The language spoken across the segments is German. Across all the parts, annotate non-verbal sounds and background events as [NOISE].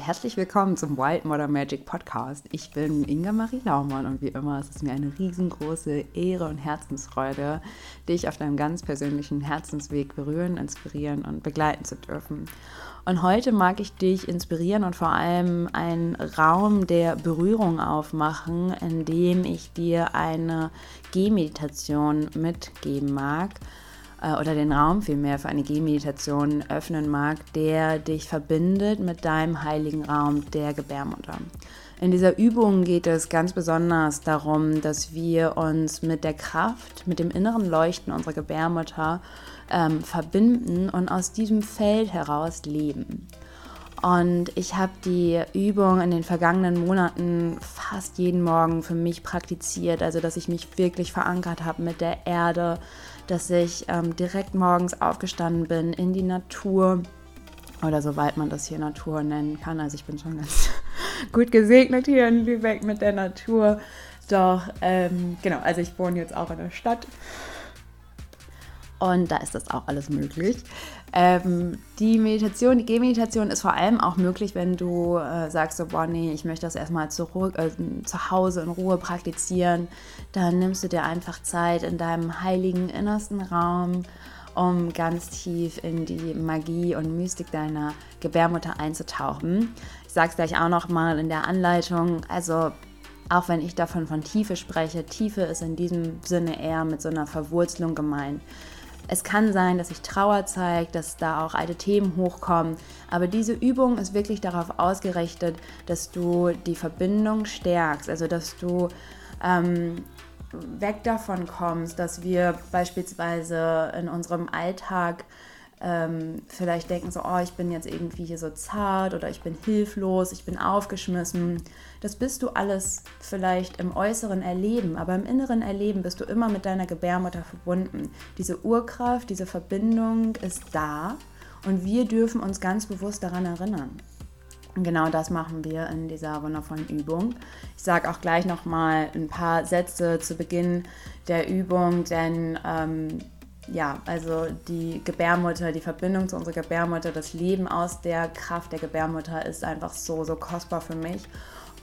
und herzlich willkommen zum Wild Modern Magic Podcast. Ich bin Inga Marie Laumann und wie immer ist es mir eine riesengroße Ehre und Herzensfreude, dich auf deinem ganz persönlichen Herzensweg berühren, inspirieren und begleiten zu dürfen. Und heute mag ich dich inspirieren und vor allem einen Raum der Berührung aufmachen, in dem ich dir eine Gehmeditation mitgeben mag äh, oder den Raum vielmehr für eine Gehmeditation öffnen mag, der dich verbindet mit deinem heiligen Raum der Gebärmutter. In dieser Übung geht es ganz besonders darum, dass wir uns mit der Kraft, mit dem inneren Leuchten unserer Gebärmutter ähm, verbinden und aus diesem Feld heraus leben. Und ich habe die Übung in den vergangenen Monaten fast jeden Morgen für mich praktiziert, also dass ich mich wirklich verankert habe mit der Erde, dass ich ähm, direkt morgens aufgestanden bin in die Natur oder soweit man das hier Natur nennen kann. Also ich bin schon ganz [LAUGHS] gut gesegnet hier in Lübeck mit der Natur. Doch ähm, genau, also ich wohne jetzt auch in der Stadt und da ist das auch alles möglich. Ähm, die Meditation, die Gehmeditation ist vor allem auch möglich, wenn du äh, sagst, so, boah, nee, ich möchte das erstmal zu, äh, zu Hause in Ruhe praktizieren. Dann nimmst du dir einfach Zeit in deinem heiligen innersten Raum, um ganz tief in die Magie und Mystik deiner Gebärmutter einzutauchen. Ich sage es gleich auch nochmal in der Anleitung. Also auch wenn ich davon von Tiefe spreche, Tiefe ist in diesem Sinne eher mit so einer Verwurzelung gemeint. Es kann sein, dass sich Trauer zeigt, dass da auch alte Themen hochkommen, aber diese Übung ist wirklich darauf ausgerichtet, dass du die Verbindung stärkst, also dass du ähm, weg davon kommst, dass wir beispielsweise in unserem Alltag ähm, vielleicht denken so, oh, ich bin jetzt irgendwie hier so zart oder ich bin hilflos, ich bin aufgeschmissen. Das bist du alles vielleicht im äußeren Erleben, aber im inneren Erleben bist du immer mit deiner Gebärmutter verbunden. Diese Urkraft, diese Verbindung ist da und wir dürfen uns ganz bewusst daran erinnern. Und genau das machen wir in dieser wundervollen Übung. Ich sage auch gleich nochmal ein paar Sätze zu Beginn der Übung, denn ähm, ja, also die Gebärmutter, die Verbindung zu unserer Gebärmutter, das Leben aus der Kraft der Gebärmutter ist einfach so, so kostbar für mich.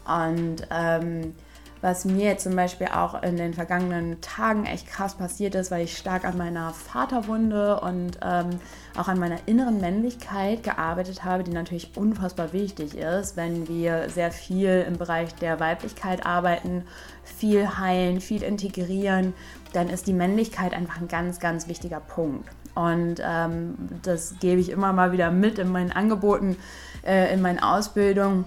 Und ähm, was mir zum Beispiel auch in den vergangenen Tagen echt krass passiert ist, weil ich stark an meiner Vaterwunde und ähm, auch an meiner inneren Männlichkeit gearbeitet habe, die natürlich unfassbar wichtig ist, wenn wir sehr viel im Bereich der Weiblichkeit arbeiten, viel heilen, viel integrieren, dann ist die Männlichkeit einfach ein ganz, ganz wichtiger Punkt. Und ähm, das gebe ich immer mal wieder mit in meinen Angeboten, äh, in meinen Ausbildungen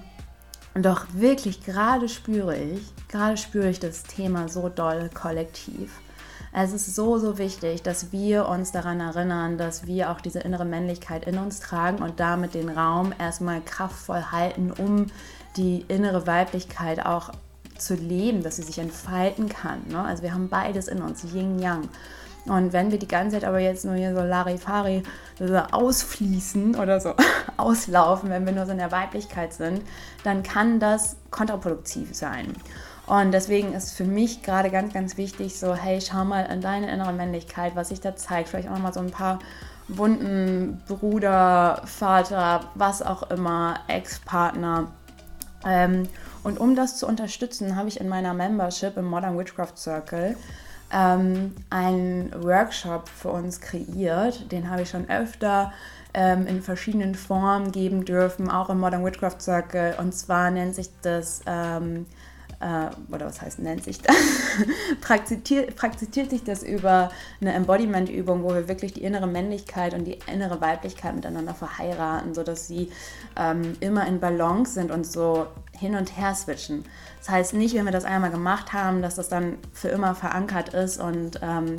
doch wirklich gerade spüre ich, gerade spüre ich das Thema so doll kollektiv. Es ist so, so wichtig, dass wir uns daran erinnern, dass wir auch diese innere Männlichkeit in uns tragen und damit den Raum erstmal kraftvoll halten, um die innere Weiblichkeit auch zu leben, dass sie sich entfalten kann. Ne? Also wir haben beides in uns, Yin Yang. Und wenn wir die ganze Zeit aber jetzt nur hier so Larifari so ausfließen oder so [LAUGHS] auslaufen, wenn wir nur so in der Weiblichkeit sind, dann kann das kontraproduktiv sein. Und deswegen ist für mich gerade ganz, ganz wichtig, so, hey, schau mal in deine innere Männlichkeit, was sich da zeigt. Vielleicht auch nochmal so ein paar Wunden, Bruder, Vater, was auch immer, Ex-Partner. Ähm, und um das zu unterstützen, habe ich in meiner Membership im Modern Witchcraft Circle ähm, einen Workshop für uns kreiert. Den habe ich schon öfter ähm, in verschiedenen Formen geben dürfen, auch im Modern Witchcraft Circle. Und zwar nennt sich das, ähm, äh, oder was heißt nennt sich das? [LAUGHS] praktiziert, praktiziert sich das über eine Embodiment-Übung, wo wir wirklich die innere Männlichkeit und die innere Weiblichkeit miteinander verheiraten, sodass sie ähm, immer in Balance sind und so hin und her switchen. Das heißt nicht, wenn wir das einmal gemacht haben, dass das dann für immer verankert ist und ähm,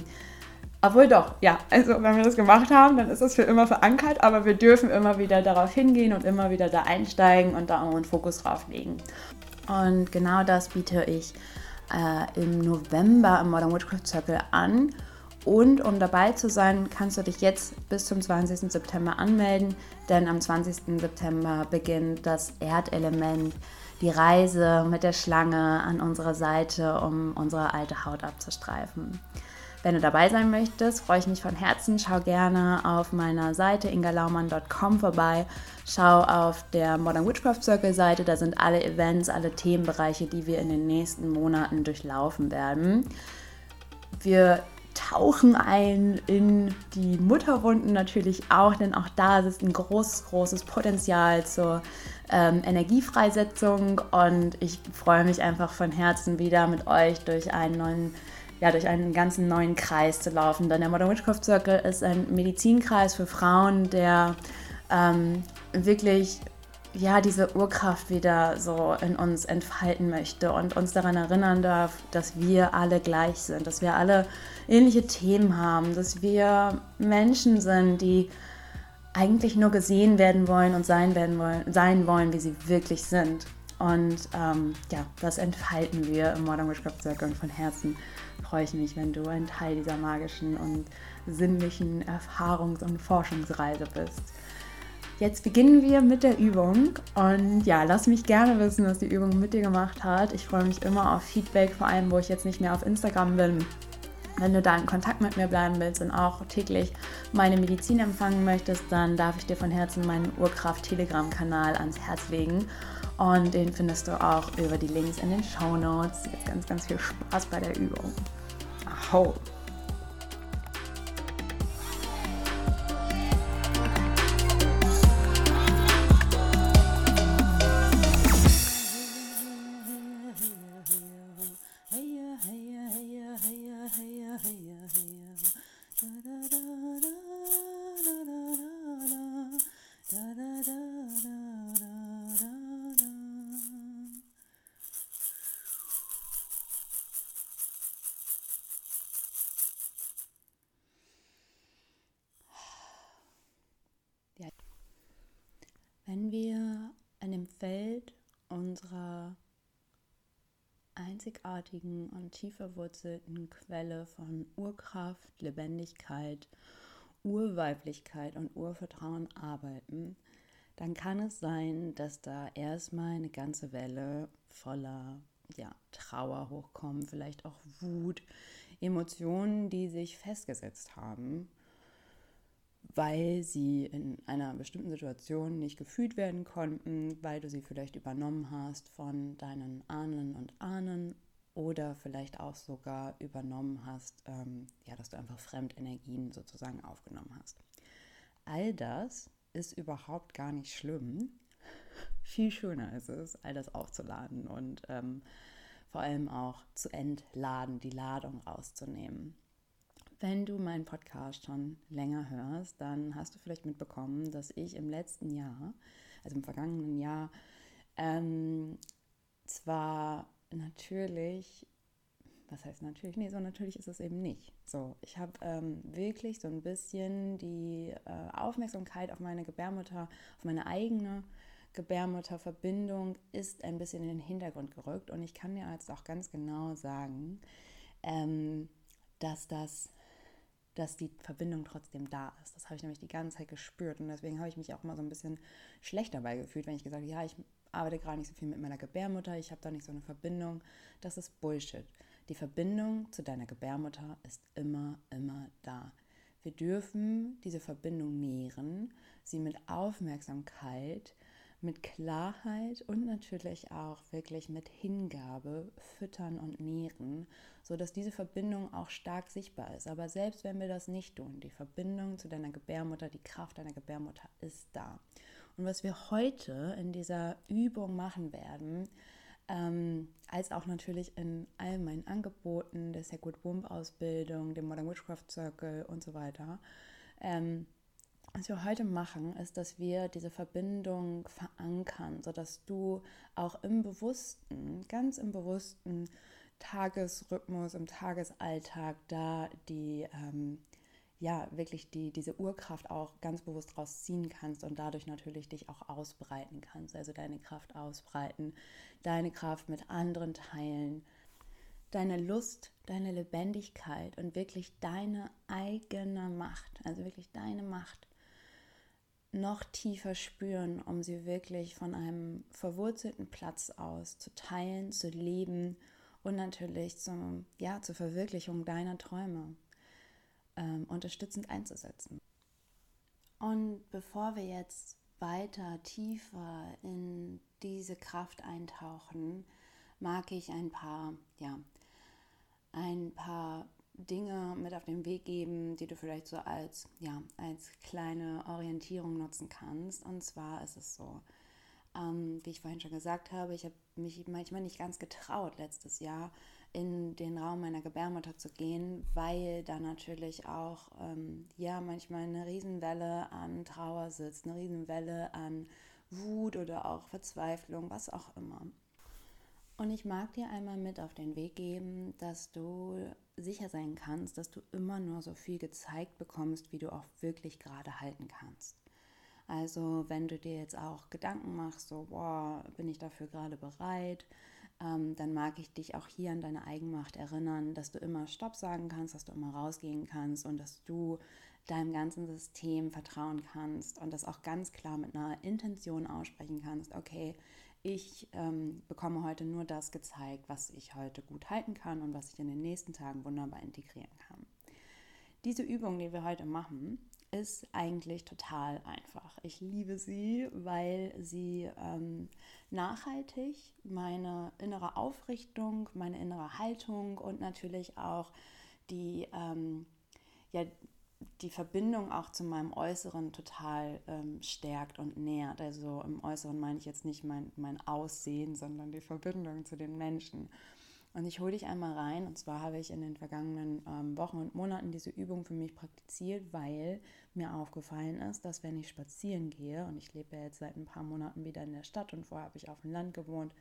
obwohl doch, ja, also wenn wir das gemacht haben, dann ist das für immer verankert, aber wir dürfen immer wieder darauf hingehen und immer wieder da einsteigen und da einen Fokus drauf legen. Und genau das biete ich äh, im November im Modern Witchcraft Circle an. Und um dabei zu sein, kannst du dich jetzt bis zum 20. September anmelden, denn am 20. September beginnt das Erdelement die Reise mit der Schlange an unserer Seite, um unsere alte Haut abzustreifen. Wenn du dabei sein möchtest, freue ich mich von Herzen. Schau gerne auf meiner Seite ingalaumann.com vorbei. Schau auf der Modern Witchcraft Circle Seite. Da sind alle Events, alle Themenbereiche, die wir in den nächsten Monaten durchlaufen werden. Wir tauchen ein in die Mutterwunden natürlich auch, denn auch da ist ein großes, großes Potenzial zur ähm, Energiefreisetzung und ich freue mich einfach von Herzen wieder mit euch durch einen neuen ja, durch einen ganzen neuen Kreis zu laufen. Denn der Modern Witchcraft Circle ist ein Medizinkreis für Frauen, der ähm, wirklich ja, diese Urkraft wieder so in uns entfalten möchte und uns daran erinnern darf, dass wir alle gleich sind, dass wir alle ähnliche Themen haben, dass wir Menschen sind, die eigentlich nur gesehen werden wollen und sein, werden wollen, sein wollen, wie sie wirklich sind. Und ähm, ja, das entfalten wir im Modern Witchcraft Circle und von Herzen freue ich mich, wenn du ein Teil dieser magischen und sinnlichen Erfahrungs- und Forschungsreise bist. Jetzt beginnen wir mit der Übung und ja, lass mich gerne wissen, was die Übung mit dir gemacht hat. Ich freue mich immer auf Feedback, vor allem wo ich jetzt nicht mehr auf Instagram bin. Wenn du da in Kontakt mit mir bleiben willst und auch täglich meine Medizin empfangen möchtest, dann darf ich dir von Herzen meinen Urkraft-Telegram-Kanal ans Herz legen. Und den findest du auch über die Links in den Show Notes. Jetzt ganz, ganz viel Spaß bei der Übung. Ahau! Wir an dem Feld unserer einzigartigen und tief verwurzelten Quelle von Urkraft, Lebendigkeit, Urweiblichkeit und Urvertrauen arbeiten, dann kann es sein, dass da erstmal eine ganze Welle voller ja, Trauer hochkommt, vielleicht auch Wut, Emotionen, die sich festgesetzt haben weil sie in einer bestimmten Situation nicht gefühlt werden konnten, weil du sie vielleicht übernommen hast von deinen Ahnen und Ahnen oder vielleicht auch sogar übernommen hast, ähm, ja, dass du einfach Fremdenergien sozusagen aufgenommen hast. All das ist überhaupt gar nicht schlimm. [LAUGHS] Viel schöner ist es, all das aufzuladen und ähm, vor allem auch zu entladen, die Ladung rauszunehmen. Wenn du meinen Podcast schon länger hörst, dann hast du vielleicht mitbekommen, dass ich im letzten Jahr, also im vergangenen Jahr, ähm, zwar natürlich, was heißt natürlich? Nee, so natürlich ist es eben nicht. So, ich habe ähm, wirklich so ein bisschen die äh, Aufmerksamkeit auf meine Gebärmutter, auf meine eigene Gebärmutterverbindung ist ein bisschen in den Hintergrund gerückt und ich kann dir jetzt auch ganz genau sagen, ähm, dass das dass die Verbindung trotzdem da ist. Das habe ich nämlich die ganze Zeit gespürt und deswegen habe ich mich auch immer so ein bisschen schlecht dabei gefühlt, wenn ich gesagt habe, ja, ich arbeite gerade nicht so viel mit meiner Gebärmutter, ich habe da nicht so eine Verbindung. Das ist Bullshit. Die Verbindung zu deiner Gebärmutter ist immer, immer da. Wir dürfen diese Verbindung nähren, sie mit Aufmerksamkeit, mit Klarheit und natürlich auch wirklich mit Hingabe füttern und nähren, sodass diese Verbindung auch stark sichtbar ist. Aber selbst wenn wir das nicht tun, die Verbindung zu deiner Gebärmutter, die Kraft deiner Gebärmutter ist da. Und was wir heute in dieser Übung machen werden, ähm, als auch natürlich in all meinen Angeboten der Sacred Womb Ausbildung, dem Modern Witchcraft Circle und so weiter, ähm, was wir heute machen, ist, dass wir diese Verbindung verankern, sodass du auch im bewussten, ganz im bewussten Tagesrhythmus, im Tagesalltag da die, ähm, ja, wirklich die, diese Urkraft auch ganz bewusst rausziehen kannst und dadurch natürlich dich auch ausbreiten kannst. Also deine Kraft ausbreiten, deine Kraft mit anderen teilen, deine Lust, deine Lebendigkeit und wirklich deine eigene Macht, also wirklich deine Macht noch tiefer spüren, um sie wirklich von einem verwurzelten Platz aus zu teilen, zu leben und natürlich zum, ja, zur Verwirklichung deiner Träume ähm, unterstützend einzusetzen. Und bevor wir jetzt weiter tiefer in diese Kraft eintauchen, mag ich ein paar, ja, ein paar Dinge mit auf den Weg geben, die du vielleicht so als, ja, als kleine Orientierung nutzen kannst. Und zwar ist es so, ähm, wie ich vorhin schon gesagt habe, ich habe mich manchmal nicht ganz getraut, letztes Jahr in den Raum meiner Gebärmutter zu gehen, weil da natürlich auch, ähm, ja, manchmal eine Riesenwelle an Trauer sitzt, eine Riesenwelle an Wut oder auch Verzweiflung, was auch immer. Und ich mag dir einmal mit auf den Weg geben, dass du sicher sein kannst, dass du immer nur so viel gezeigt bekommst, wie du auch wirklich gerade halten kannst. Also wenn du dir jetzt auch Gedanken machst, so, boah, bin ich dafür gerade bereit, ähm, dann mag ich dich auch hier an deine Eigenmacht erinnern, dass du immer Stopp sagen kannst, dass du immer rausgehen kannst und dass du deinem ganzen System vertrauen kannst und das auch ganz klar mit einer Intention aussprechen kannst, okay, ich ähm, bekomme heute nur das gezeigt, was ich heute gut halten kann und was ich in den nächsten Tagen wunderbar integrieren kann. Diese Übung, die wir heute machen, ist eigentlich total einfach. Ich liebe sie, weil sie ähm, nachhaltig meine innere Aufrichtung, meine innere Haltung und natürlich auch die, ähm, ja, die Verbindung auch zu meinem Äußeren total ähm, stärkt und nährt. Also im Äußeren meine ich jetzt nicht mein, mein Aussehen, sondern die Verbindung zu den Menschen. Und ich hole dich einmal rein. Und zwar habe ich in den vergangenen ähm, Wochen und Monaten diese Übung für mich praktiziert, weil mir aufgefallen ist, dass wenn ich spazieren gehe, und ich lebe ja jetzt seit ein paar Monaten wieder in der Stadt und vorher habe ich auf dem Land gewohnt,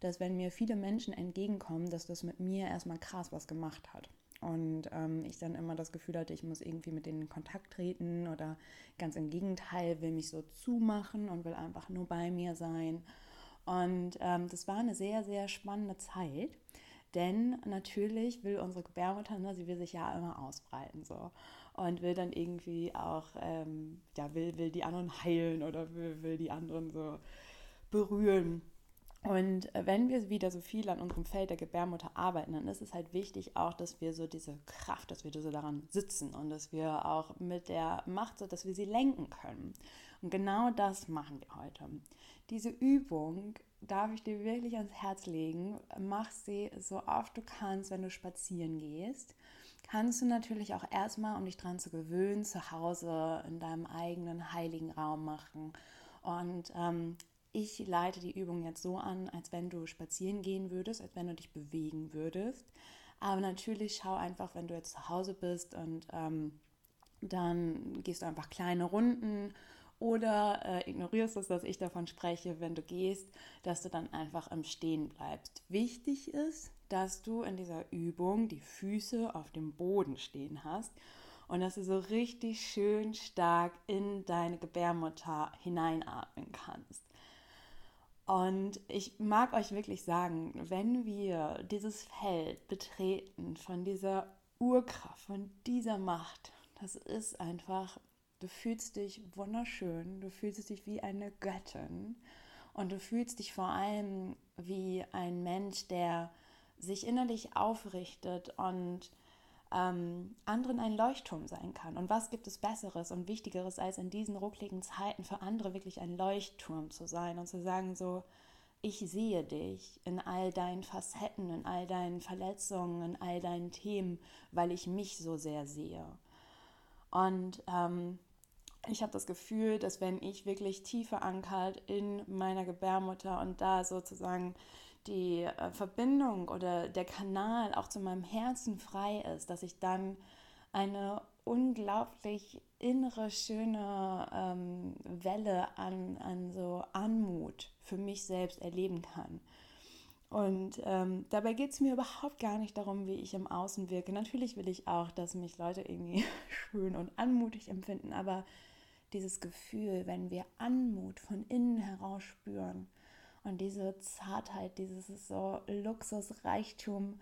dass wenn mir viele Menschen entgegenkommen, dass das mit mir erstmal krass was gemacht hat. Und ähm, ich dann immer das Gefühl hatte, ich muss irgendwie mit denen in Kontakt treten oder ganz im Gegenteil, will mich so zumachen und will einfach nur bei mir sein. Und ähm, das war eine sehr, sehr spannende Zeit. Denn natürlich will unsere Gebärmutter, ne, sie will sich ja immer ausbreiten so und will dann irgendwie auch, ähm, ja, will, will die anderen heilen oder will, will die anderen so berühren. Und wenn wir wieder so viel an unserem Feld der Gebärmutter arbeiten, dann ist es halt wichtig auch, dass wir so diese Kraft, dass wir so daran sitzen und dass wir auch mit der Macht, so dass wir sie lenken können. Und genau das machen wir heute. Diese Übung darf ich dir wirklich ans Herz legen. Mach sie so oft du kannst, wenn du spazieren gehst. Kannst du natürlich auch erstmal, um dich daran zu gewöhnen, zu Hause in deinem eigenen heiligen Raum machen. Und ähm, ich leite die Übung jetzt so an, als wenn du spazieren gehen würdest, als wenn du dich bewegen würdest. Aber natürlich schau einfach, wenn du jetzt zu Hause bist und ähm, dann gehst du einfach kleine Runden oder äh, ignorierst es, dass ich davon spreche, wenn du gehst, dass du dann einfach im Stehen bleibst. Wichtig ist, dass du in dieser Übung die Füße auf dem Boden stehen hast und dass du so richtig schön stark in deine Gebärmutter hineinatmen kannst. Und ich mag euch wirklich sagen, wenn wir dieses Feld betreten von dieser Urkraft, von dieser Macht, das ist einfach Du fühlst dich wunderschön, du fühlst dich wie eine Göttin und du fühlst dich vor allem wie ein Mensch, der sich innerlich aufrichtet und ähm, anderen ein Leuchtturm sein kann. Und was gibt es Besseres und Wichtigeres, als in diesen ruckligen Zeiten für andere wirklich ein Leuchtturm zu sein und zu sagen, so, ich sehe dich in all deinen Facetten, in all deinen Verletzungen, in all deinen Themen, weil ich mich so sehr sehe. Und ähm, ich habe das Gefühl, dass wenn ich wirklich tief verankert in meiner Gebärmutter und da sozusagen die äh, Verbindung oder der Kanal auch zu meinem Herzen frei ist, dass ich dann eine unglaublich innere, schöne ähm, Welle an, an so Anmut für mich selbst erleben kann. Und ähm, dabei geht es mir überhaupt gar nicht darum, wie ich im Außen wirke. Natürlich will ich auch, dass mich Leute irgendwie [LAUGHS] schön und anmutig empfinden, aber dieses Gefühl, wenn wir Anmut von innen heraus spüren und diese Zartheit, dieses so Luxus, Reichtum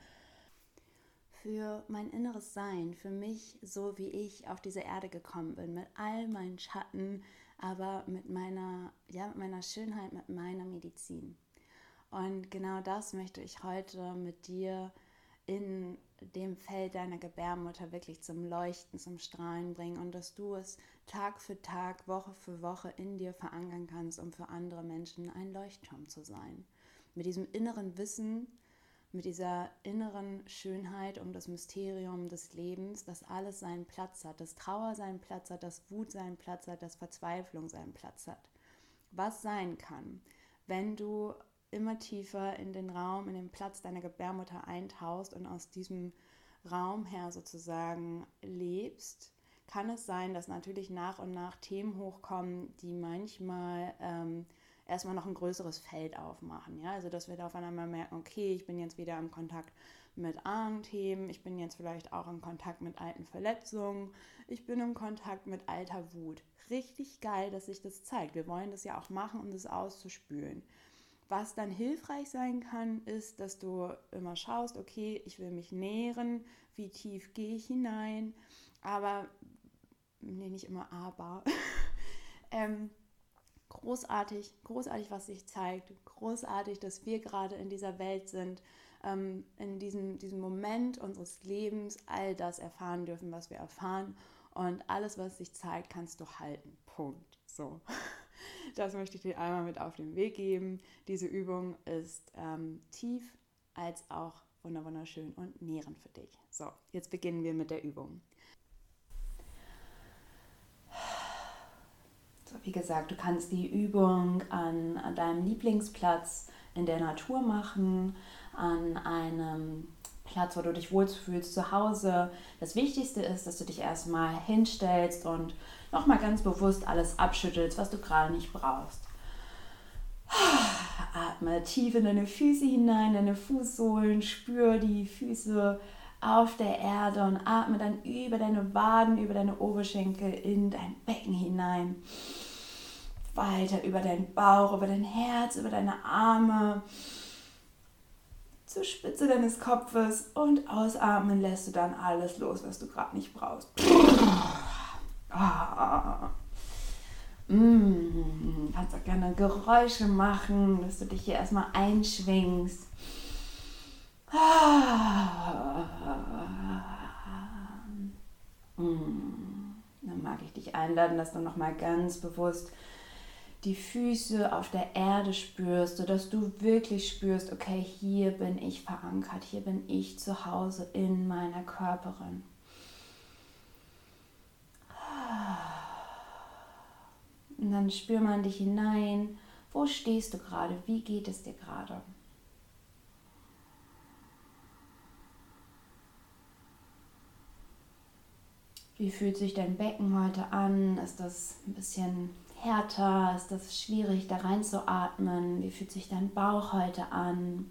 für mein inneres Sein, für mich, so wie ich auf diese Erde gekommen bin, mit all meinen Schatten, aber mit meiner, ja, mit meiner Schönheit, mit meiner Medizin. Und genau das möchte ich heute mit dir in dem Feld deiner Gebärmutter wirklich zum Leuchten, zum Strahlen bringen und dass du es Tag für Tag, Woche für Woche in dir verankern kannst, um für andere Menschen ein Leuchtturm zu sein. Mit diesem inneren Wissen, mit dieser inneren Schönheit um das Mysterium des Lebens, dass alles seinen Platz hat, dass Trauer seinen Platz hat, dass Wut seinen Platz hat, dass Verzweiflung seinen Platz hat. Was sein kann, wenn du immer tiefer in den Raum, in den Platz deiner Gebärmutter eintauchst und aus diesem Raum her sozusagen lebst, kann es sein, dass natürlich nach und nach Themen hochkommen, die manchmal ähm, erstmal noch ein größeres Feld aufmachen. Ja? Also dass wir da auf einmal merken, okay, ich bin jetzt wieder im Kontakt mit anderen Themen, ich bin jetzt vielleicht auch in Kontakt mit alten Verletzungen, ich bin im Kontakt mit alter Wut. Richtig geil, dass sich das zeigt. Wir wollen das ja auch machen, um das auszuspülen. Was dann hilfreich sein kann, ist, dass du immer schaust, okay, ich will mich nähren, wie tief gehe ich hinein, aber, nee, nicht immer aber, [LAUGHS] ähm, großartig, großartig, was sich zeigt, großartig, dass wir gerade in dieser Welt sind, ähm, in diesem, diesem Moment unseres Lebens all das erfahren dürfen, was wir erfahren und alles, was sich zeigt, kannst du halten. Punkt. So. [LAUGHS] Das möchte ich dir einmal mit auf den Weg geben. Diese Übung ist ähm, tief als auch wunderschön und nährend für dich. So, jetzt beginnen wir mit der Übung. So, wie gesagt, du kannst die Übung an, an deinem Lieblingsplatz in der Natur machen, an einem Platz, wo du dich wohlfühlst, zu Hause. Das Wichtigste ist, dass du dich erstmal hinstellst und nochmal ganz bewusst alles abschüttelst, was du gerade nicht brauchst. [SIGHS] Atme tief in deine Füße hinein, deine Fußsohlen, spür die Füße auf der Erde und atme dann über deine Waden, über deine Oberschenkel in dein Becken hinein. Weiter über deinen Bauch, über dein Herz, über deine Arme zur Spitze deines Kopfes und ausatmen lässt du dann alles los, was du gerade nicht brauchst. Ah. Mm, kannst auch gerne Geräusche machen, dass du dich hier erstmal einschwingst. Ah. Mm. Dann mag ich dich einladen, dass du nochmal ganz bewusst die Füße auf der Erde spürst, sodass du wirklich spürst, okay, hier bin ich verankert, hier bin ich zu Hause in meiner Körperin. Und dann spür mal in dich hinein, wo stehst du gerade, wie geht es dir gerade? Wie fühlt sich dein Becken heute an? Ist das ein bisschen härter? Ist das schwierig, da reinzuatmen? Wie fühlt sich dein Bauch heute an?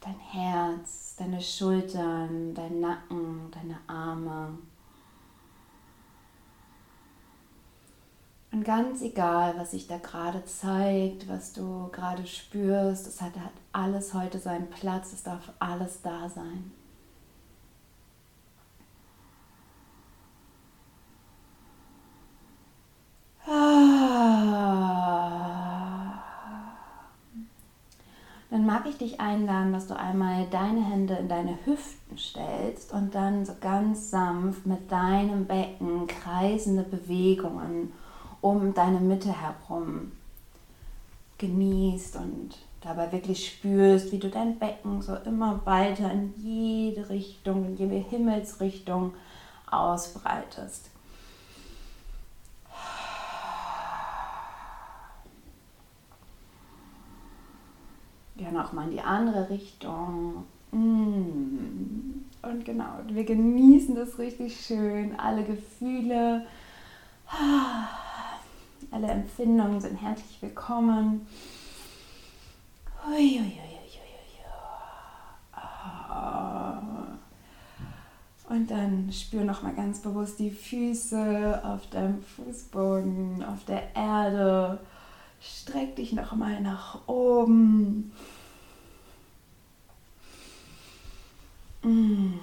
Dein Herz, deine Schultern, dein Nacken, deine Arme. Und ganz egal, was sich da gerade zeigt, was du gerade spürst, es hat, hat alles heute seinen Platz, es darf alles da sein. dann mag ich dich einladen, dass du einmal deine Hände in deine Hüften stellst und dann so ganz sanft mit deinem Becken kreisende Bewegungen um deine Mitte herum genießt und dabei wirklich spürst, wie du dein Becken so immer weiter in jede Richtung, in jede Himmelsrichtung ausbreitest. Gerne auch mal in die andere Richtung. Mm. Und genau, wir genießen das richtig schön. Alle Gefühle, [SIGHS] alle Empfindungen sind herzlich willkommen. Und dann spür noch mal ganz bewusst die Füße auf deinem Fußboden, auf der Erde. Streck dich noch mal nach oben. Mm.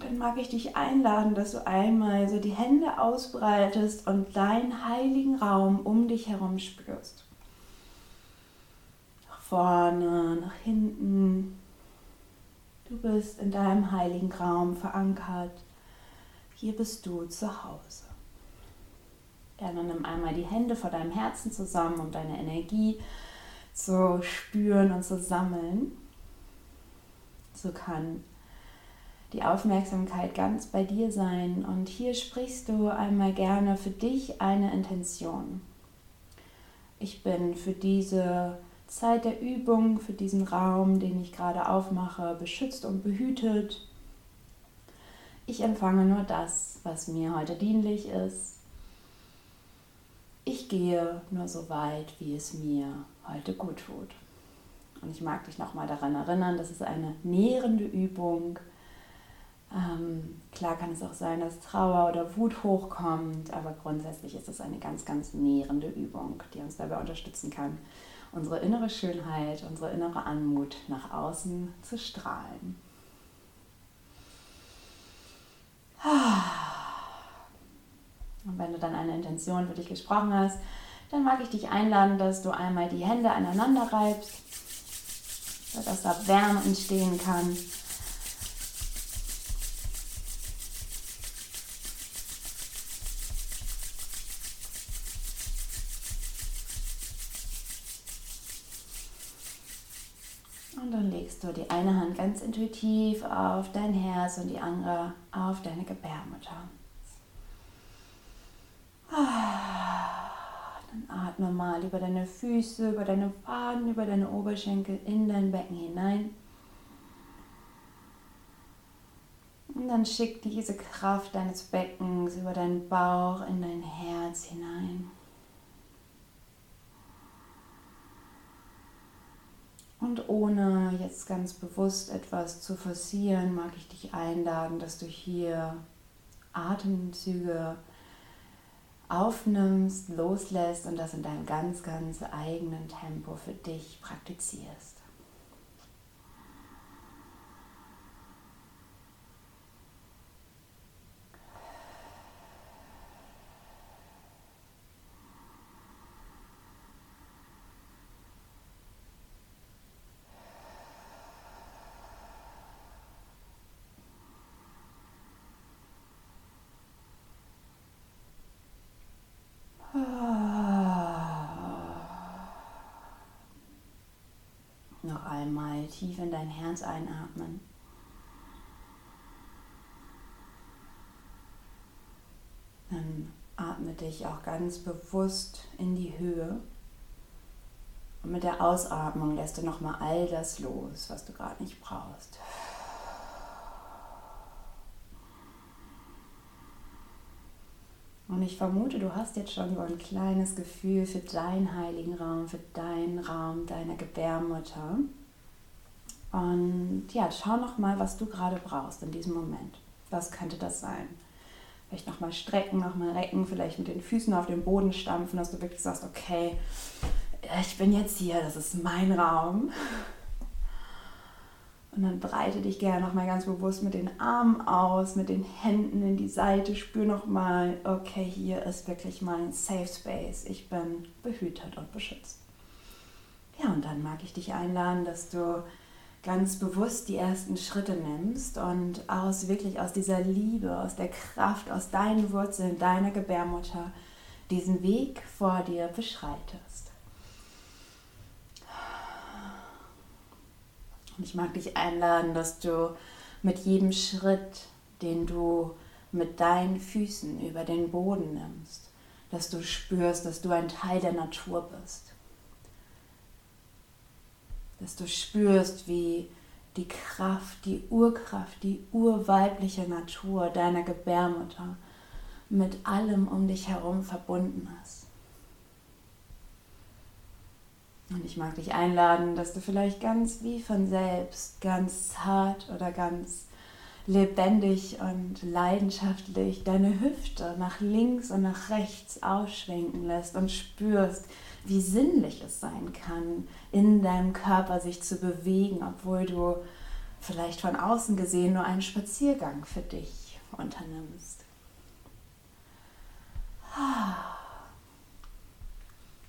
Dann mag ich dich einladen, dass du einmal so die Hände ausbreitest und deinen heiligen Raum um dich herum spürst. Nach vorne, nach hinten. Du bist in deinem heiligen Raum verankert. Hier bist du zu Hause. Gerne nimm einmal die Hände vor deinem Herzen zusammen, um deine Energie zu spüren und zu sammeln. So kann die Aufmerksamkeit ganz bei dir sein. Und hier sprichst du einmal gerne für dich eine Intention. Ich bin für diese Zeit der Übung, für diesen Raum, den ich gerade aufmache, beschützt und behütet. Ich empfange nur das, was mir heute dienlich ist. Ich gehe nur so weit, wie es mir heute gut tut. Und ich mag dich nochmal daran erinnern, das ist eine nährende Übung ähm, klar kann es auch sein, dass Trauer oder Wut hochkommt, aber grundsätzlich ist es eine ganz, ganz nährende Übung, die uns dabei unterstützen kann, unsere innere Schönheit, unsere innere Anmut nach außen zu strahlen. Und wenn du dann eine Intention für dich gesprochen hast, dann mag ich dich einladen, dass du einmal die Hände aneinander reibst, sodass da Wärme entstehen kann. legst du die eine Hand ganz intuitiv auf dein Herz und die andere auf deine Gebärmutter. Dann atme mal über deine Füße, über deine Waden, über deine Oberschenkel in dein Becken hinein. Und dann schick diese Kraft deines Beckens über deinen Bauch in dein Herz hinein. Und ohne jetzt ganz bewusst etwas zu forcieren, mag ich dich einladen, dass du hier Atemzüge aufnimmst, loslässt und das in deinem ganz, ganz eigenen Tempo für dich praktizierst. Tief in dein Herz einatmen. Dann atme dich auch ganz bewusst in die Höhe. Und mit der Ausatmung lässt du nochmal all das los, was du gerade nicht brauchst. Und ich vermute, du hast jetzt schon so ein kleines Gefühl für deinen heiligen Raum, für deinen Raum deiner Gebärmutter. Und ja, schau noch mal, was du gerade brauchst in diesem Moment. Was könnte das sein? Vielleicht noch mal strecken, noch mal recken, vielleicht mit den Füßen auf den Boden stampfen, dass du wirklich sagst, okay, ich bin jetzt hier, das ist mein Raum. Und dann breite dich gerne noch mal ganz bewusst mit den Armen aus, mit den Händen in die Seite. Spür noch mal, okay, hier ist wirklich mein Safe Space. Ich bin behütet und beschützt. Ja, und dann mag ich dich einladen, dass du ganz bewusst die ersten Schritte nimmst und aus wirklich aus dieser Liebe, aus der Kraft, aus deinen Wurzeln, deiner Gebärmutter diesen Weg vor dir beschreitest. Und ich mag dich einladen, dass du mit jedem Schritt, den du mit deinen Füßen über den Boden nimmst, dass du spürst, dass du ein Teil der Natur bist dass du spürst, wie die Kraft, die Urkraft, die urweibliche Natur deiner Gebärmutter mit allem um dich herum verbunden ist. Und ich mag dich einladen, dass du vielleicht ganz wie von selbst, ganz zart oder ganz lebendig und leidenschaftlich deine Hüfte nach links und nach rechts ausschwenken lässt und spürst, wie sinnlich es sein kann, in deinem Körper sich zu bewegen, obwohl du vielleicht von außen gesehen nur einen Spaziergang für dich unternimmst.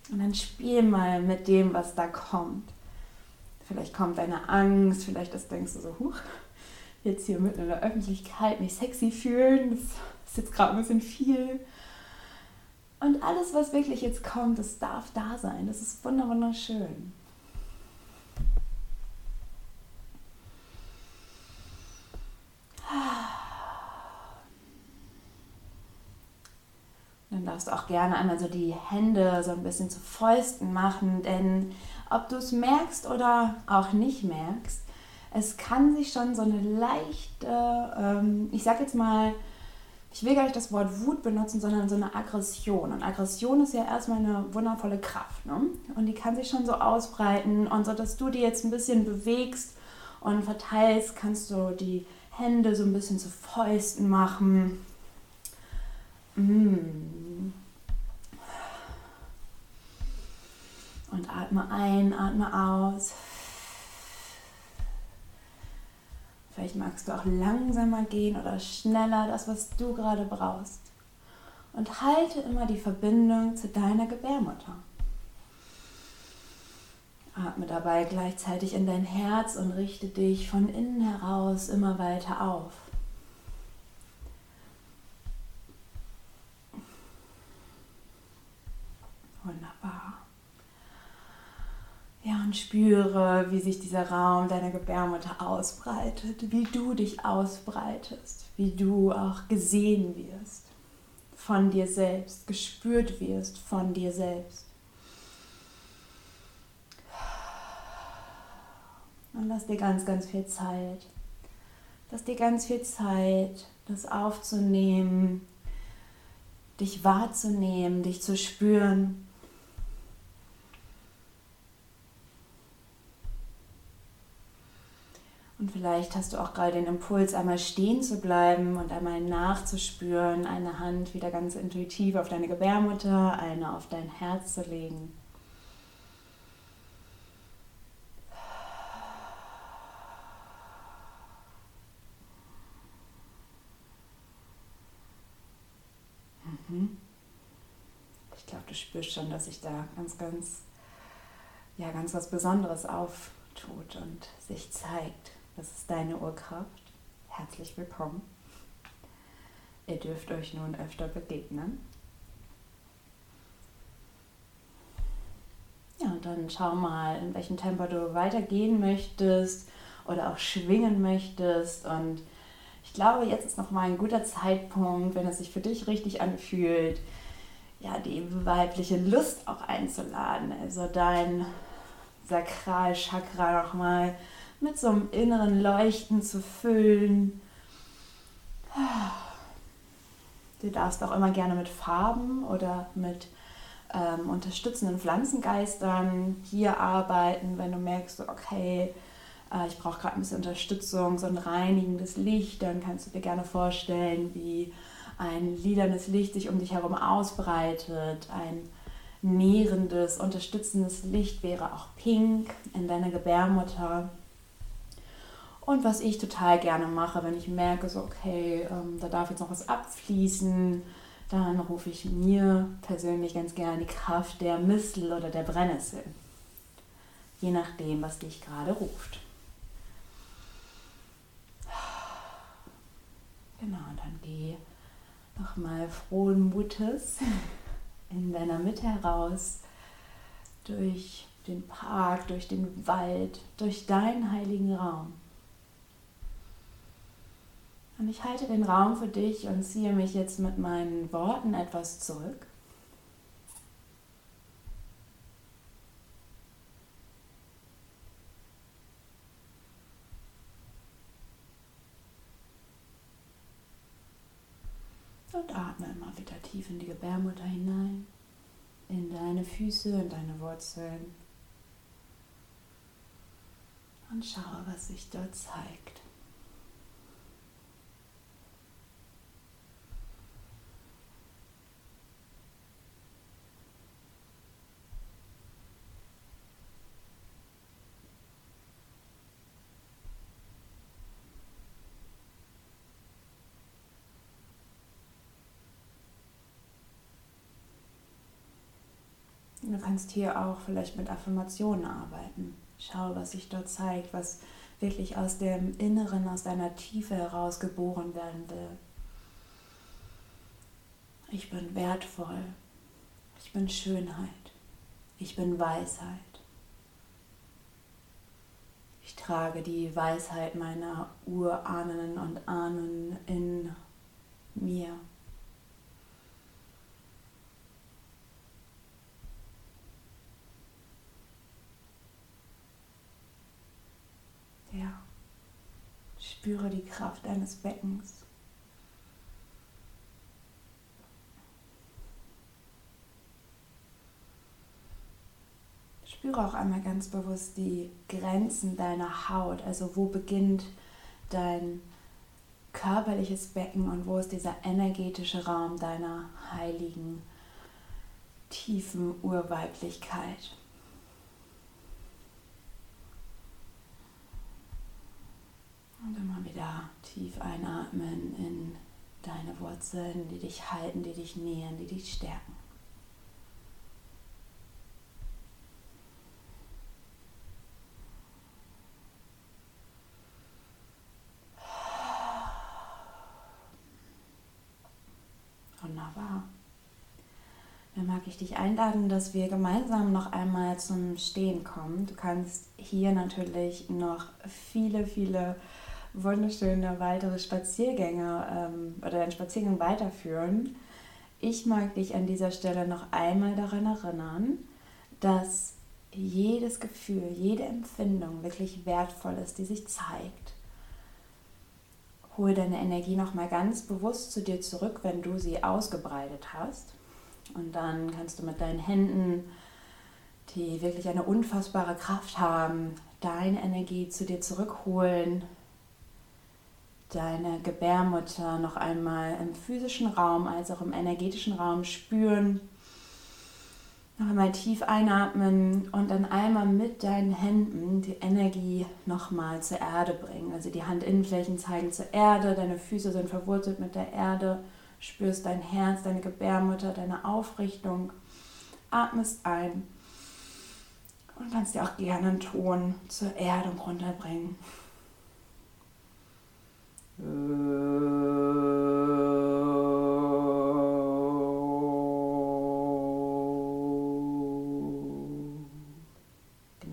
Und dann spiel mal mit dem, was da kommt. Vielleicht kommt deine Angst, vielleicht das denkst du so, huch, jetzt hier mitten in der Öffentlichkeit mich sexy fühlen, das ist jetzt gerade ein bisschen viel. Und alles, was wirklich jetzt kommt, das darf da sein. Das ist wunderschön. Dann darfst auch gerne einmal so die Hände so ein bisschen zu Fäusten machen, denn ob du es merkst oder auch nicht merkst, es kann sich schon so eine leichte, ähm, ich sag jetzt mal, ich will gar nicht das Wort Wut benutzen, sondern so eine Aggression. Und Aggression ist ja erstmal eine wundervolle Kraft. Ne? Und die kann sich schon so ausbreiten. Und so, dass du die jetzt ein bisschen bewegst und verteilst, kannst du die Hände so ein bisschen zu Fäusten machen. Mm. Und atme ein, atme aus. Vielleicht magst du auch langsamer gehen oder schneller, das, was du gerade brauchst. Und halte immer die Verbindung zu deiner Gebärmutter. Atme dabei gleichzeitig in dein Herz und richte dich von innen heraus immer weiter auf. Wunderbar. Ja, und spüre, wie sich dieser Raum deiner Gebärmutter ausbreitet, wie du dich ausbreitest, wie du auch gesehen wirst von dir selbst, gespürt wirst von dir selbst. Und lass dir ganz, ganz viel Zeit. Lass dir ganz viel Zeit, das aufzunehmen, dich wahrzunehmen, dich zu spüren. Und vielleicht hast du auch gerade den Impuls, einmal stehen zu bleiben und einmal nachzuspüren, eine Hand wieder ganz intuitiv auf deine Gebärmutter, eine auf dein Herz zu legen. Mhm. Ich glaube, du spürst schon, dass sich da ganz, ganz, ja, ganz was Besonderes auftut und sich zeigt. Das ist deine Urkraft. Herzlich willkommen. Ihr dürft euch nun öfter begegnen. Ja, und dann schau mal, in welchem Tempo du weitergehen möchtest oder auch schwingen möchtest. Und ich glaube, jetzt ist nochmal ein guter Zeitpunkt, wenn es sich für dich richtig anfühlt, ja, die weibliche Lust auch einzuladen. Also dein Sakralchakra nochmal mit so einem inneren Leuchten zu füllen. Du darfst auch immer gerne mit Farben oder mit ähm, unterstützenden Pflanzengeistern hier arbeiten, wenn du merkst, okay, äh, ich brauche gerade ein bisschen Unterstützung, so ein reinigendes Licht, dann kannst du dir gerne vorstellen, wie ein lilanes Licht sich um dich herum ausbreitet. Ein nährendes, unterstützendes Licht wäre auch pink in deiner Gebärmutter. Und was ich total gerne mache, wenn ich merke, so okay, ähm, da darf jetzt noch was abfließen, dann rufe ich mir persönlich ganz gerne die Kraft der Mistel oder der Brennnessel. Je nachdem, was dich gerade ruft. Genau, und dann geh nochmal frohen Mutes [LAUGHS] in deiner Mitte heraus durch den Park, durch den Wald, durch deinen heiligen Raum. Und ich halte den Raum für dich und ziehe mich jetzt mit meinen Worten etwas zurück. Und atme immer wieder tief in die Gebärmutter hinein, in deine Füße, in deine Wurzeln. Und schaue, was sich dort zeigt. Du kannst hier auch vielleicht mit Affirmationen arbeiten. Schau, was sich dort zeigt, was wirklich aus dem Inneren, aus deiner Tiefe heraus geboren werden will. Ich bin wertvoll. Ich bin Schönheit. Ich bin Weisheit. Ich trage die Weisheit meiner Urahnen und Ahnen in mir. Ja. Spüre die Kraft deines Beckens. Spüre auch einmal ganz bewusst die Grenzen deiner Haut. Also wo beginnt dein körperliches Becken und wo ist dieser energetische Raum deiner heiligen, tiefen Urweiblichkeit. Und immer wieder tief einatmen in deine Wurzeln, die dich halten, die dich nähren, die dich stärken. Wunderbar. Dann mag ich dich einladen, dass wir gemeinsam noch einmal zum Stehen kommen. Du kannst hier natürlich noch viele, viele wunderschöne weitere Spaziergänge ähm, oder einen Spaziergang weiterführen. Ich mag dich an dieser Stelle noch einmal daran erinnern, dass jedes Gefühl, jede Empfindung wirklich wertvoll ist, die sich zeigt. Hol deine Energie nochmal ganz bewusst zu dir zurück, wenn du sie ausgebreitet hast. Und dann kannst du mit deinen Händen, die wirklich eine unfassbare Kraft haben, deine Energie zu dir zurückholen, deine Gebärmutter noch einmal im physischen Raum als auch im energetischen Raum spüren. Noch einmal tief einatmen und dann einmal mit deinen Händen die Energie nochmal zur Erde bringen. Also die Handinnenflächen zeigen zur Erde, deine Füße sind verwurzelt mit der Erde, spürst dein Herz, deine Gebärmutter, deine Aufrichtung, atmest ein und kannst dir auch gerne einen Ton zur Erdung runterbringen. Genau,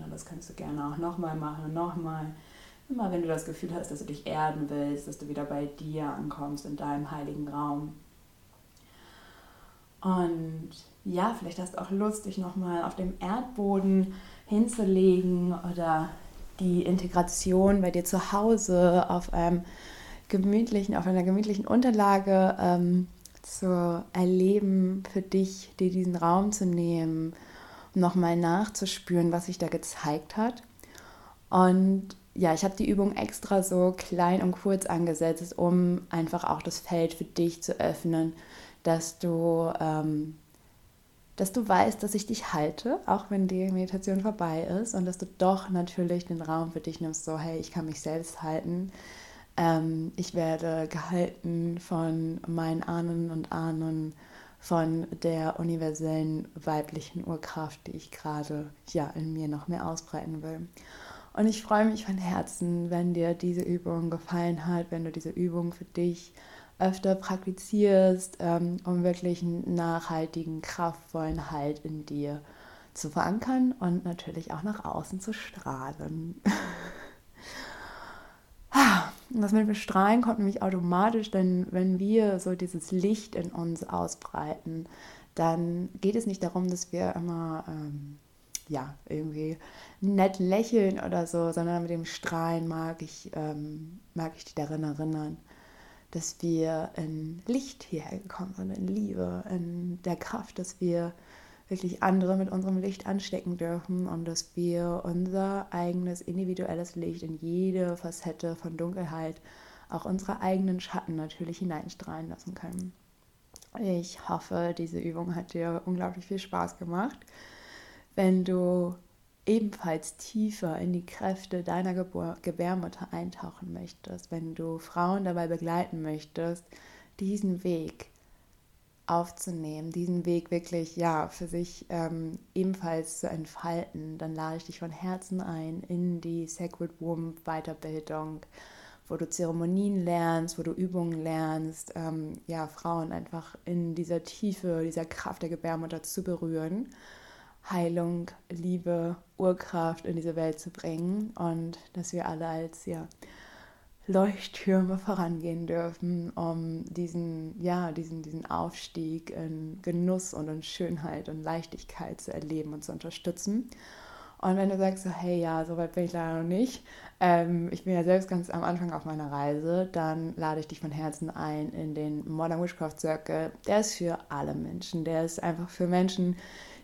das kannst du gerne auch nochmal machen, nochmal. Immer wenn du das Gefühl hast, dass du dich erden willst, dass du wieder bei dir ankommst, in deinem heiligen Raum. Und ja, vielleicht hast du auch Lust, dich nochmal auf dem Erdboden hinzulegen oder die Integration bei dir zu Hause auf einem gemütlichen, auf einer gemütlichen Unterlage ähm, zu erleben, für dich, dir diesen Raum zu nehmen, nochmal nachzuspüren, was sich da gezeigt hat. Und ja, ich habe die Übung extra so klein und kurz angesetzt, um einfach auch das Feld für dich zu öffnen, dass du, ähm, dass du weißt, dass ich dich halte, auch wenn die Meditation vorbei ist und dass du doch natürlich den Raum für dich nimmst, so hey, ich kann mich selbst halten ähm, ich werde gehalten von meinen Ahnen und Ahnen, von der universellen weiblichen Urkraft, die ich gerade ja, in mir noch mehr ausbreiten will. Und ich freue mich von Herzen, wenn dir diese Übung gefallen hat, wenn du diese Übung für dich öfter praktizierst, ähm, um wirklich einen nachhaltigen, kraftvollen Halt in dir zu verankern und natürlich auch nach außen zu strahlen. [LAUGHS] Und das mit dem Strahlen kommt nämlich automatisch, denn wenn wir so dieses Licht in uns ausbreiten, dann geht es nicht darum, dass wir immer ähm, ja, irgendwie nett lächeln oder so, sondern mit dem Strahlen mag ich, ähm, mag ich dich daran erinnern, dass wir in Licht hierher gekommen sind, in Liebe, in der Kraft, dass wir wirklich andere mit unserem Licht anstecken dürfen und dass wir unser eigenes individuelles Licht in jede Facette von Dunkelheit, auch unsere eigenen Schatten natürlich hineinstrahlen lassen können. Ich hoffe, diese Übung hat dir unglaublich viel Spaß gemacht. Wenn du ebenfalls tiefer in die Kräfte deiner Gebur Gebärmutter eintauchen möchtest, wenn du Frauen dabei begleiten möchtest, diesen Weg aufzunehmen, diesen Weg wirklich ja für sich ähm, ebenfalls zu entfalten, dann lade ich dich von Herzen ein in die Sacred Womb Weiterbildung, wo du Zeremonien lernst, wo du Übungen lernst, ähm, ja Frauen einfach in dieser Tiefe, dieser Kraft der Gebärmutter zu berühren, Heilung, Liebe, Urkraft in diese Welt zu bringen und dass wir alle als ja Leuchttürme vorangehen dürfen, um diesen, ja, diesen, diesen Aufstieg in Genuss und in Schönheit und Leichtigkeit zu erleben und zu unterstützen. Und wenn du sagst so, hey, ja, so weit bin ich leider noch nicht, ähm, ich bin ja selbst ganz am Anfang auf meiner Reise, dann lade ich dich von Herzen ein in den Modern Witchcraft Circle. Der ist für alle Menschen, der ist einfach für Menschen, die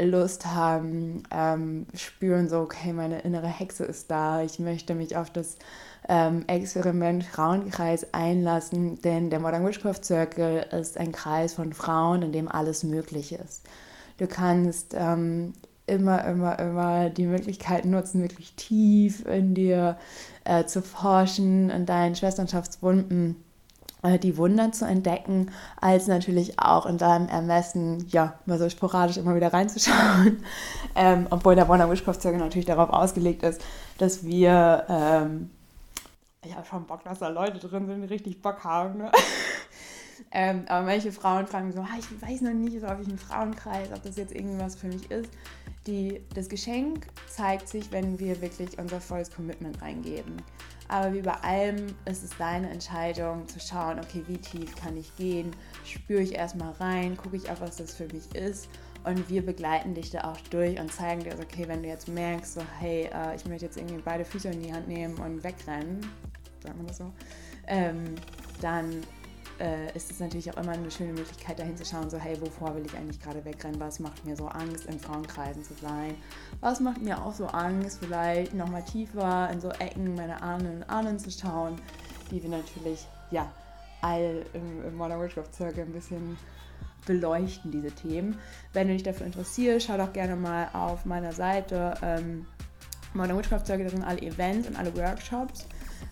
Lust haben, ähm, spüren so, okay, meine innere Hexe ist da, ich möchte mich auf das ähm, Experiment Frauenkreis einlassen, denn der Modern Witchcraft Circle ist ein Kreis von Frauen, in dem alles möglich ist. Du kannst ähm, immer, immer, immer die Möglichkeit nutzen, wirklich tief in dir äh, zu forschen, in deinen Schwesternschaftswunden äh, die Wunder zu entdecken, als natürlich auch in deinem Ermessen, ja, mal so sporadisch immer wieder reinzuschauen. [LAUGHS] Ähm, obwohl der Wonder Witchcraft Circle natürlich darauf ausgelegt ist, dass wir ähm, ich habe schon Bock, dass da Leute drin sind, die richtig Bock haben. Ne? [LAUGHS] ähm, aber manche Frauen fragen so, ah, ich weiß noch nicht, ob ich einen Frauenkreis, ob das jetzt irgendwas für mich ist. Die, das Geschenk zeigt sich, wenn wir wirklich unser volles Commitment reingeben. Aber wie bei allem ist es deine Entscheidung zu schauen, okay, wie tief kann ich gehen? Spüre ich erstmal rein, gucke ich auf, was das für mich ist. Und wir begleiten dich da auch durch und zeigen dir, okay, wenn du jetzt merkst, so, hey, äh, ich möchte jetzt irgendwie beide Füße in die Hand nehmen und wegrennen, sagt man das so, ähm, dann äh, ist es natürlich auch immer eine schöne Möglichkeit, dahin zu schauen, so hey, wovor will ich eigentlich gerade wegrennen? Was macht mir so Angst, in Frauenkreisen zu sein? Was macht mir auch so Angst, vielleicht nochmal tiefer in so Ecken meiner Ahnen und Ahnen zu schauen, die wir natürlich, ja, all im, im Modern Witchcraft Circle ein bisschen beleuchten, diese Themen. Wenn du dich dafür interessierst, schau doch gerne mal auf meiner Seite ähm, Modern Witchcraft Circle, da sind alle Events und alle Workshops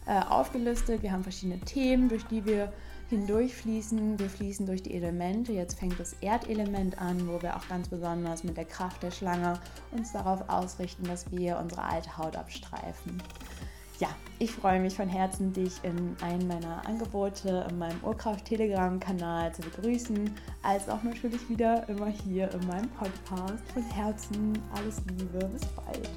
äh, aufgelistet. Wir haben verschiedene Themen, durch die wir hindurchfließen. Wir fließen durch die Elemente. Jetzt fängt das Erdelement an, wo wir auch ganz besonders mit der Kraft der Schlange uns darauf ausrichten, dass wir unsere alte Haut abstreifen. Ja, ich freue mich von Herzen, dich in einem meiner Angebote in meinem Urkraft-Telegram-Kanal zu begrüßen, als auch natürlich wieder immer hier in meinem Podcast. Von Herzen alles Liebe, bis bald.